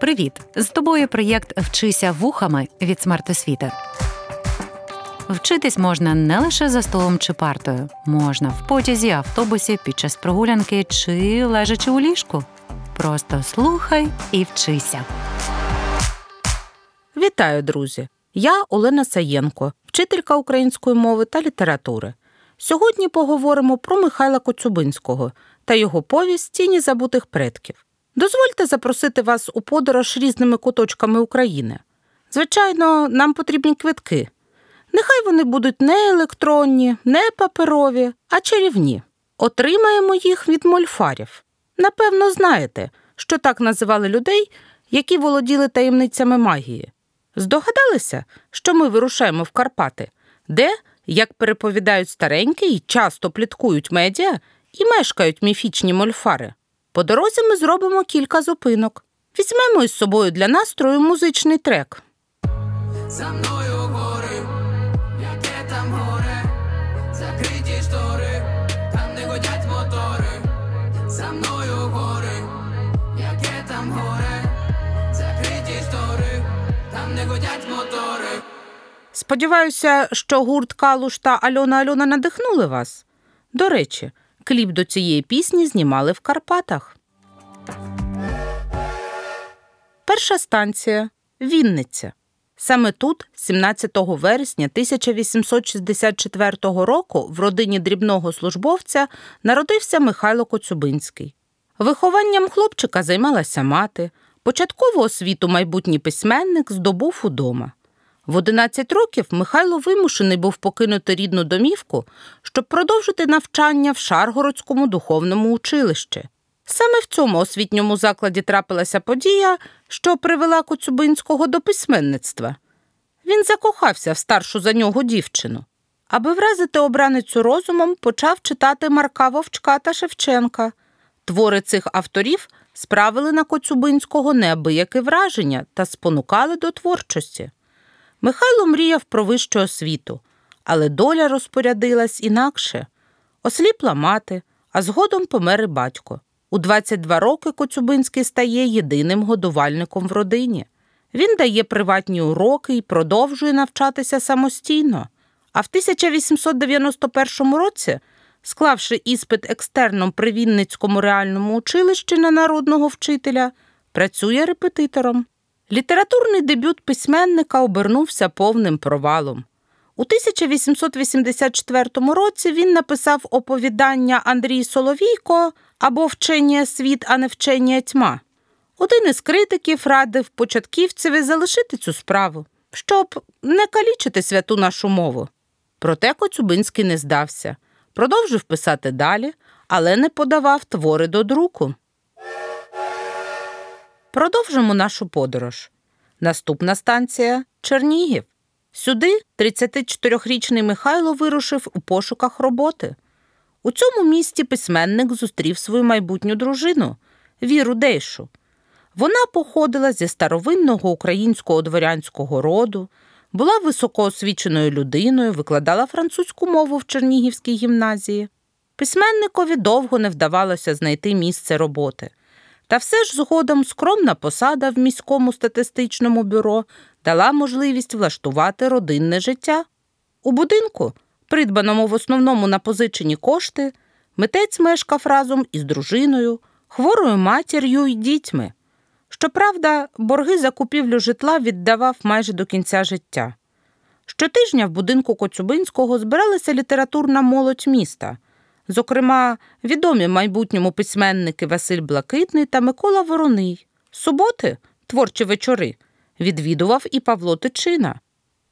Привіт! З тобою проєкт Вчися вухами від смертосвіти. Вчитись можна не лише за столом чи партою, можна в потязі, автобусі, під час прогулянки чи лежачи у ліжку. Просто слухай і вчися. Вітаю, друзі! Я Олена Саєнко, вчителька української мови та літератури. Сьогодні поговоримо про Михайла Коцюбинського та його повість Тіні забутих предків. Дозвольте запросити вас у подорож різними куточками України. Звичайно, нам потрібні квитки. Нехай вони будуть не електронні, не паперові, а чарівні. Отримаємо їх від мольфарів. Напевно, знаєте, що так називали людей, які володіли таємницями магії. Здогадалися, що ми вирушаємо в Карпати, де, як переповідають старенькі часто пліткують медіа, і мешкають міфічні мольфари. По дорозі ми зробимо кілька зупинок. Візьмемо із собою для настрою музичний трек. За мною гори, яке там горе, закриті штори, там не годять мотори. За мною гори, яке там горе, закриті штори, там не годять мотори. Сподіваюся, що гурт Калуш та Альона Альона надихнули вас. До речі, Кліп до цієї пісні знімали в Карпатах. Перша станція Вінниця. Саме тут, 17 вересня 1864 року, в родині дрібного службовця народився Михайло Коцюбинський. Вихованням хлопчика займалася мати. Початкову освіту майбутній письменник здобув удома. В 11 років Михайло вимушений був покинути рідну домівку, щоб продовжити навчання в Шаргородському духовному училищі. Саме в цьому освітньому закладі трапилася подія, що привела Коцюбинського до письменництва. Він закохався в старшу за нього дівчину. Аби вразити обраницю розумом, почав читати Марка Вовчка та Шевченка. Твори цих авторів справили на Коцюбинського неабияке враження та спонукали до творчості. Михайло мріяв про вищу освіту, але доля розпорядилась інакше. Осліпла мати, а згодом помер і батько. У 22 роки Коцюбинський стає єдиним годувальником в родині. Він дає приватні уроки і продовжує навчатися самостійно. А в 1891 році, склавши іспит екстерном при Вінницькому реальному училищі на народного вчителя, працює репетитором. Літературний дебют письменника обернувся повним провалом. У 1884 році він написав оповідання Андрій Соловійко або Вчення світ, а не вчення тьма. Один із критиків радив початківцеві залишити цю справу, щоб не калічити святу нашу мову. Проте Коцюбинський не здався, продовжив писати далі, але не подавав твори до друку. Продовжимо нашу подорож. Наступна станція Чернігів. Сюди 34-річний Михайло вирушив у пошуках роботи. У цьому місті письменник зустрів свою майбутню дружину Віру Дейшу. Вона походила зі старовинного українського дворянського роду, була високоосвіченою людиною, викладала французьку мову в Чернігівській гімназії. Письменникові довго не вдавалося знайти місце роботи. Та все ж згодом скромна посада в міському статистичному бюро дала можливість влаштувати родинне життя. У будинку, придбаному в основному на позичені кошти, митець мешкав разом із дружиною, хворою матір'ю і дітьми. Щоправда, борги за купівлю житла віддавав майже до кінця життя. Щотижня в будинку Коцюбинського збиралася літературна молодь міста зокрема, відомі майбутньому письменники Василь Блакитний та Микола Вороний. Суботи, творчі вечори, відвідував і Павло Тичина.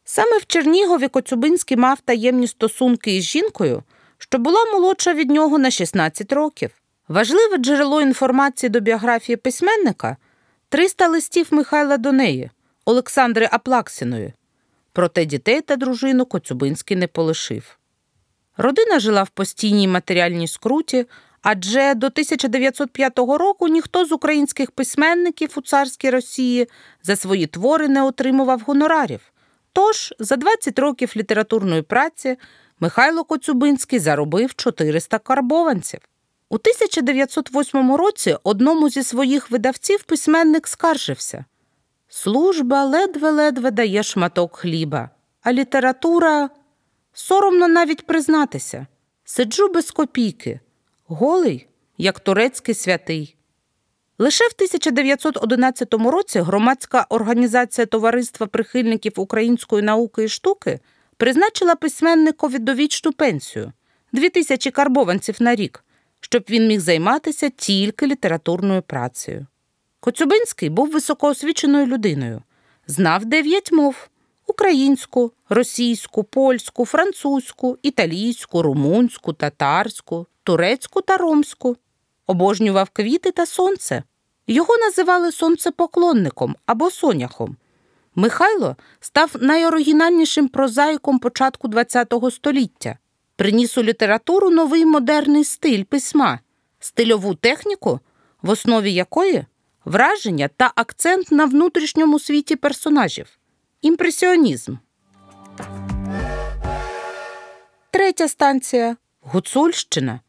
Саме в Чернігові Коцюбинський мав таємні стосунки із жінкою, що була молодша від нього на 16 років. Важливе джерело інформації до біографії письменника 300 листів Михайла до неї, Олександри Аплаксіної. Проте дітей та дружину Коцюбинський не полишив. Родина жила в постійній матеріальній скруті, адже до 1905 року ніхто з українських письменників у царській Росії за свої твори не отримував гонорарів. Тож за 20 років літературної праці Михайло Коцюбинський заробив 400 карбованців. У 1908 році одному зі своїх видавців письменник скаржився Служба ледве-ледве дає шматок хліба, а література соромно навіть признатися. Сиджу без копійки, голий, як турецький святий. Лише в 1911 році громадська організація Товариства прихильників української науки і штуки призначила письменникові довічну пенсію дві тисячі карбованців на рік, щоб він міг займатися тільки літературною працею. Коцюбинський був високоосвіченою людиною, знав дев'ять мов українську, російську, польську, французьку, італійську, румунську, татарську, турецьку та ромську. Обожнював квіти та сонце. Його називали сонцепоклонником або соняхом. Михайло став найоригінальнішим прозаїком початку ХХ століття, приніс у літературу новий модерний стиль письма, стильову техніку, в основі якої враження та акцент на внутрішньому світі персонажів імпресіонізм. Третя станція Гуцульщина.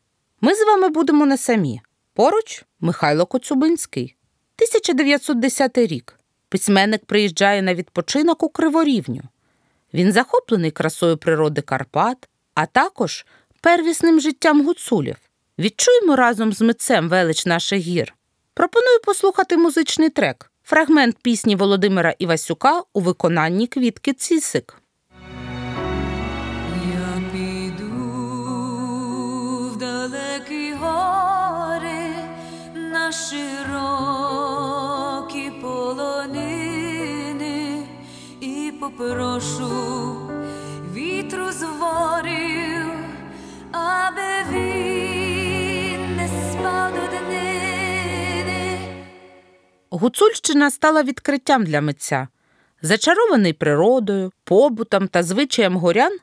Ми з вами будемо не самі. Поруч Михайло Коцюбинський. 1910 рік. Письменник приїжджає на відпочинок у Криворівню. Він захоплений красою природи Карпат, а також первісним життям гуцулів. Відчуємо разом з митцем велич наших гір. Пропоную послухати музичний трек, фрагмент пісні Володимира Івасюка у виконанні квітки Цісик. Я піду в далекі гори на широкі полонини і попрошу вітру з аби він Гуцульщина стала відкриттям для митця. Зачарований природою, побутом та звичаєм горян,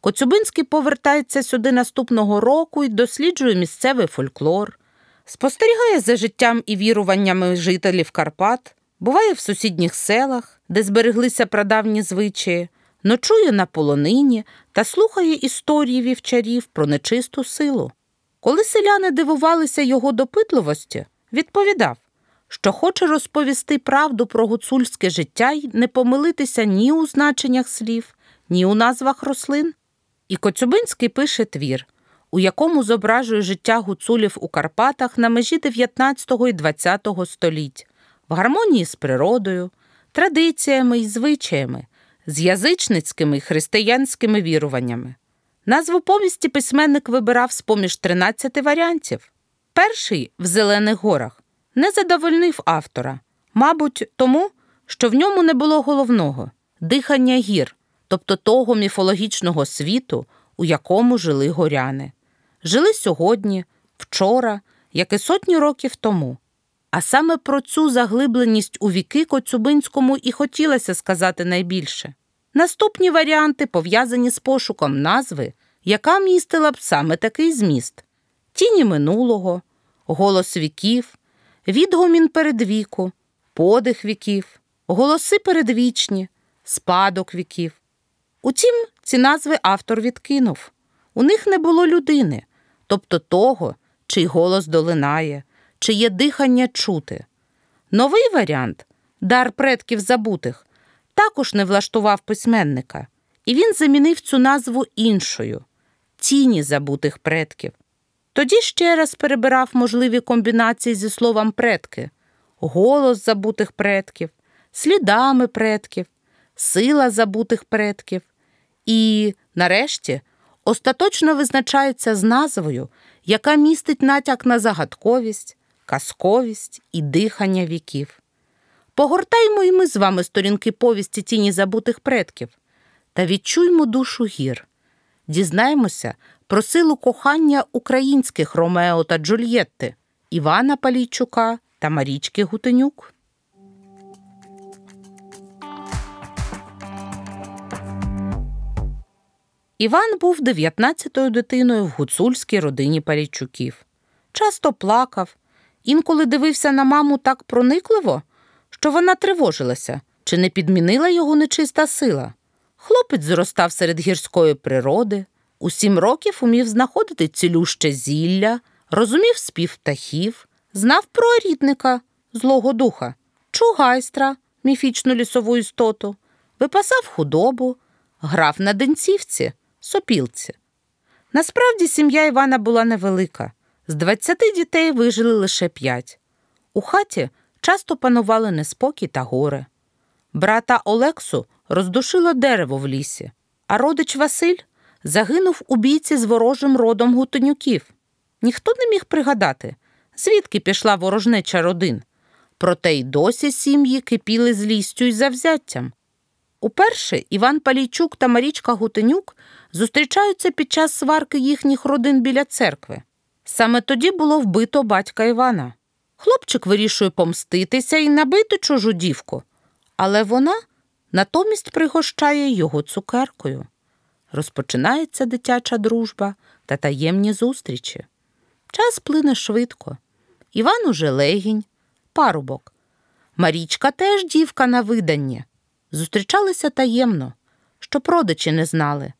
Коцюбинський повертається сюди наступного року і досліджує місцевий фольклор, спостерігає за життям і віруваннями жителів Карпат, буває в сусідніх селах, де збереглися прадавні звичаї, ночує на полонині та слухає історії вівчарів про нечисту силу. Коли селяни дивувалися його допитливості, відповідав, що хоче розповісти правду про гуцульське життя й не помилитися ні у значеннях слів, ні у назвах рослин. І Коцюбинський пише твір, у якому зображує життя гуцулів у Карпатах на межі 19 і 20 століть, в гармонії з природою, традиціями і звичаями, з язичницькими й християнськими віруваннями. Назву повісті письменник вибирав з поміж 13 варіантів. Перший в Зелених горах не задовольнив автора, мабуть, тому, що в ньому не було головного дихання гір, тобто того міфологічного світу, у якому жили горяни. Жили сьогодні, вчора, як і сотні років тому. А саме про цю заглибленість у віки Коцюбинському і хотілося сказати найбільше. Наступні варіанти пов'язані з пошуком назви, яка містила б саме такий зміст: тіні минулого, голос віків, відгомін передвіку, подих віків, голоси передвічні, спадок віків. Утім, ці назви автор відкинув. У них не було людини, тобто того, чий голос долинає, чиє дихання чути. Новий варіант дар предків забутих, також не влаштував письменника, і він замінив цю назву іншою тіні забутих предків. Тоді ще раз перебирав можливі комбінації зі словом предки, голос забутих предків, слідами предків, сила забутих предків. І, нарешті, остаточно визначається з назвою, яка містить натяк на загадковість, казковість і дихання віків. Погортаймо і ми з вами сторінки повісті тіні забутих предків та відчуймо душу гір, дізнаємося про силу кохання українських Ромео та Джульєтти, Івана Палійчука та Марічки Гутенюк. Іван був 19-ю дитиною в гуцульській родині Парійчуків. Часто плакав, інколи дивився на маму так проникливо, що вона тривожилася, чи не підмінила його нечиста сила. Хлопець зростав серед гірської природи, у сім років умів знаходити цілюще зілля, розумів спів птахів, знав про рідника, злого духа, чугайстра, міфічну лісову істоту, випасав худобу, грав на денцівці, сопілці. Насправді сім'я Івана була невелика. З 20 дітей вижили лише п'ять. У хаті часто панували неспокій та горе. Брата Олексу роздушило дерево в лісі, а родич Василь загинув у бійці з ворожим родом гутенюків. Ніхто не міг пригадати, звідки пішла ворожнеча родин. Проте й досі сім'ї кипіли злістю й завзяттям. Уперше Іван Палійчук та Марічка Гутенюк зустрічаються під час сварки їхніх родин біля церкви. Саме тоді було вбито батька Івана. Хлопчик вирішує помститися і набити чужу дівку, але вона натомість пригощає його цукеркою. Розпочинається дитяча дружба та таємні зустрічі. Час плине швидко. Іван уже легінь, парубок. Марічка теж дівка на виданні. Зустрічалися таємно, щоб родичі не знали.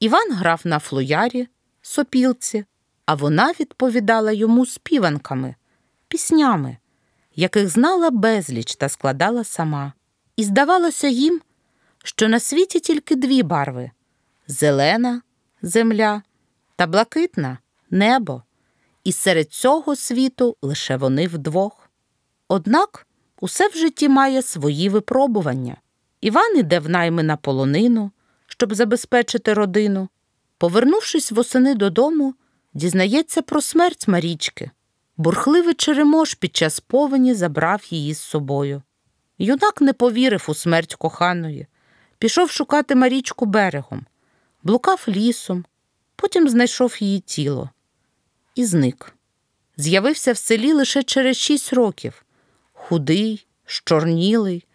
Іван грав на флоярі, сопілці, а вона відповідала йому співанками, піснями, яких знала безліч та складала сама. І здавалося їм, що на світі тільки дві барви зелена земля та блакитна небо, і серед цього світу лише вони вдвох. Однак усе в житті має свої випробування. Іван іде в найми на полонину, щоб забезпечити родину. Повернувшись восени додому, дізнається про смерть Марічки. Бурхливий черемош під час повені забрав її з собою. Юнак не повірив у смерть коханої, пішов шукати Марічку берегом, блукав лісом, потім знайшов її тіло і зник. З'явився в селі лише через шість років. Худий, щорнілий,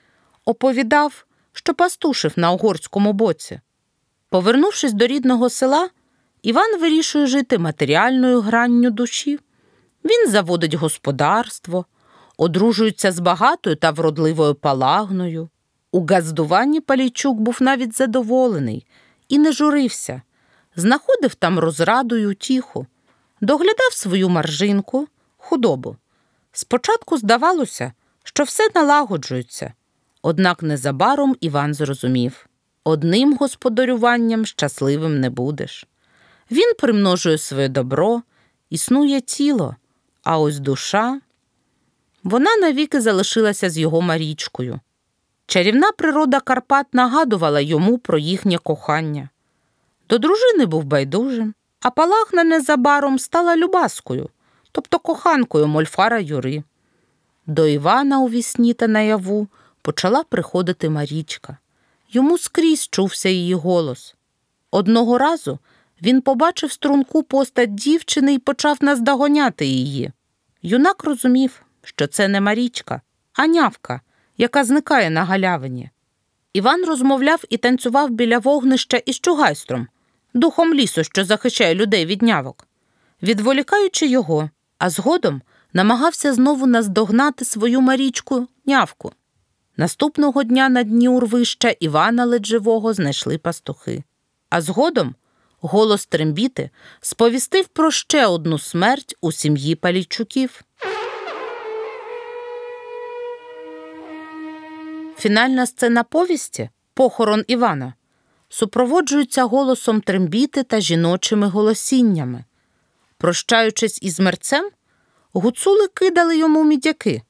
оповідав, що пастушив на угорському боці. Повернувшись до рідного села, Іван вирішує жити матеріальною гранню душі. Він заводить господарство, одружується з багатою та вродливою палагною. У газдуванні Палійчук був навіть задоволений і не журився, знаходив там розраду й утіху, доглядав свою маржинку, худобу. Спочатку здавалося, що все налагоджується, однак незабаром Іван зрозумів одним господарюванням щасливим не будеш. Він примножує своє добро, існує тіло, а ось душа. Вона навіки залишилася з його Марічкою. Чарівна природа Карпат нагадувала йому про їхнє кохання. До дружини був байдужим, а Палахна незабаром стала любаскою, тобто коханкою Мольфара Юри. До Івана у вісні та наяву почала приходити Марічка. Йому скрізь чувся її голос. Одного разу він побачив струнку постать дівчини і почав наздогоняти її. Юнак розумів, що це не Марічка, а нявка, яка зникає на галявині. Іван розмовляв і танцював біля вогнища із чугайстром, духом лісу, що захищає людей від нявок, відволікаючи його, а згодом намагався знову наздогнати свою Марічку нявку. Наступного дня на дні урвища Івана ледь живого знайшли пастухи. А згодом голос трембіти сповістив про ще одну смерть у сім'ї Палійчуків. Фінальна сцена повісті похорон Івана супроводжується голосом трембіти та жіночими голосіннями. Прощаючись із мерцем, гуцули кидали йому мідяки,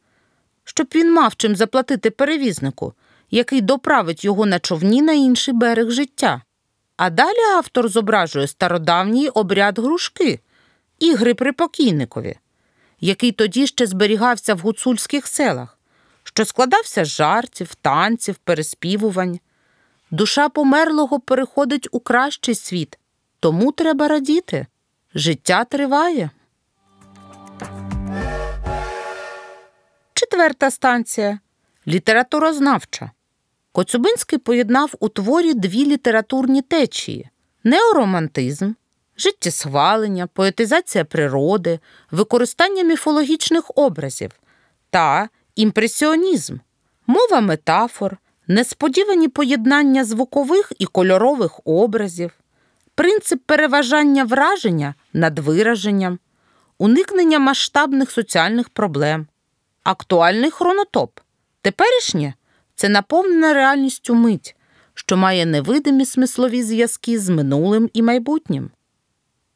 щоб він мав чим заплатити перевізнику, який доправить його на човні на інший берег життя. А далі автор зображує стародавній обряд грушки, ігри при покійникові, який тоді ще зберігався в гуцульських селах, що складався з жартів, танців, переспівувань. Душа померлого переходить у кращий світ, тому треба радіти. Життя триває. Четверта станція літературознавча. Коцюбинський поєднав у творі дві літературні течії: неоромантизм, життєсхвалення, поетизація природи, використання міфологічних образів та імпресіонізм, мова метафор, несподівані поєднання звукових і кольорових образів, принцип переважання враження над вираженням, уникнення масштабних соціальних проблем, актуальний хронотоп. Теперішнє це наповнена реальністю мить, що має невидимі смислові зв'язки з минулим і майбутнім.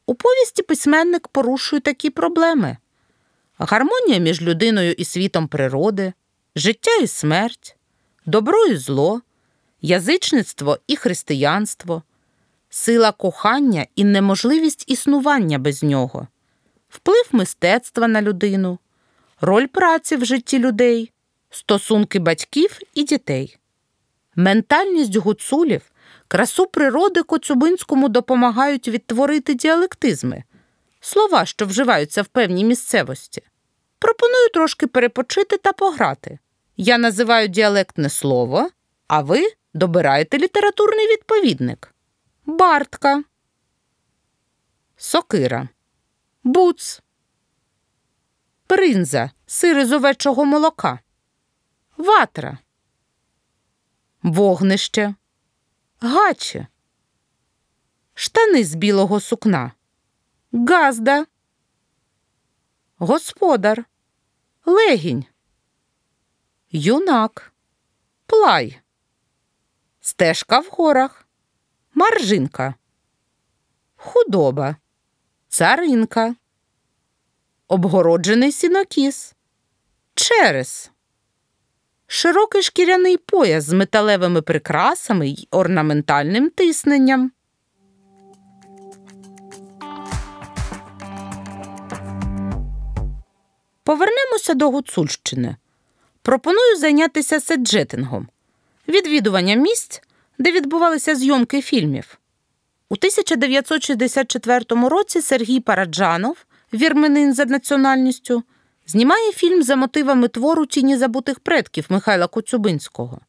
У повісті письменник порушує такі проблеми: гармонія між людиною і світом природи, життя і смерть, добро і зло, язичництво і християнство, сила кохання і неможливість існування без нього, вплив мистецтва на людину, роль праці в житті людей, стосунки батьків і дітей. Ментальність гуцулів, красу природи Коцюбинському допомагають відтворити діалектизми, слова, що вживаються в певній місцевості. Пропоную трошки перепочити та пограти. Я називаю діалектне слово, а ви добираєте літературний відповідник. Бартка, сокира, буц, бринза, сири з овечого молока, ватра, вогнище, гаче, штани з білого сукна, газда, господар, легінь, юнак, плай, стежка в горах, маржинка, худоба, царинка, обгороджений сінокіс, через, широкий шкіряний пояс з металевими прикрасами й орнаментальним тисненням. Повернемося до Гуцульщини. Пропоную зайнятися седжетингом, відвідуванням місць, де відбувалися зйомки фільмів. У 1964 році Сергій Параджанов, вірменин за національністю, знімає фільм за мотивами твору Тіні забутих предків Михайла Коцюбинського.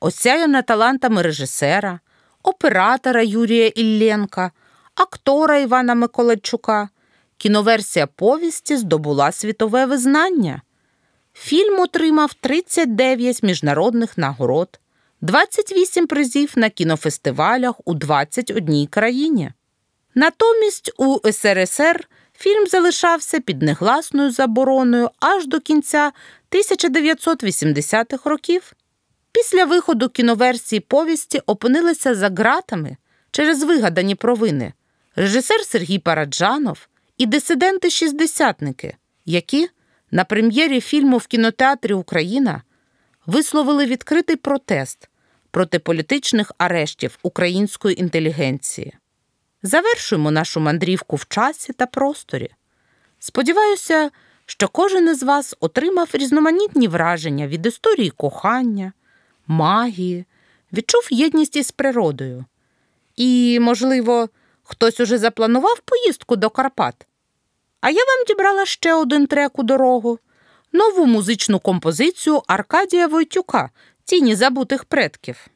Осяяна талантами режисера, оператора Юрія Ілленка, актора Івана Миколайчука, кіноверсія повісті здобула світове визнання. Фільм отримав 39 міжнародних нагород, 28 призів на кінофестивалях у 21 країні. Натомість у СРСР фільм залишався під негласною забороною аж до кінця 1980-х років. Після виходу кіноверсії повісті опинилися за ґратами через вигадані провини режисер Сергій Параджанов і дисиденти-шістдесятники, які на прем'єрі фільму в кінотеатрі Україна висловили відкритий протест проти політичних арештів української інтелігенції. Завершуємо нашу мандрівку в часі та просторі. Сподіваюся, що кожен із вас отримав різноманітні враження від історії кохання, магії, відчув єдність із природою. І, можливо, хтось уже запланував поїздку до Карпат. А я вам дібрала ще один трек у дорогу нову музичну композицію Аркадія Войтюка Тіні забутих предків.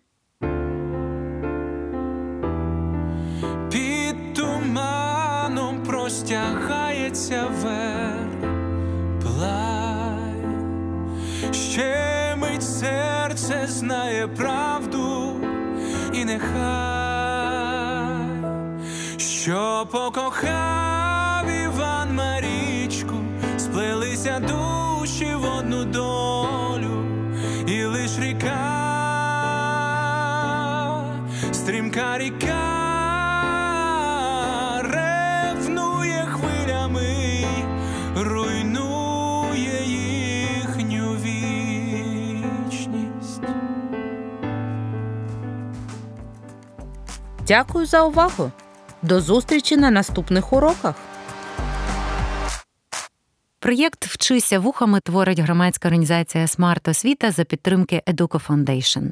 Під туманом простягається верх плай, ще мить серце знає правду і нехай, що покохав Іван Марічку, сплелися душі в одну долю, і лиш ріка, стрімка ріка. Ревнує хвилями, руйнує їхню вічність. Дякую за увагу. До зустрічі на наступних уроках. Проєкт Вчися вухами творить громадська організація Смарт Освіта за підтримки Educo Foundation.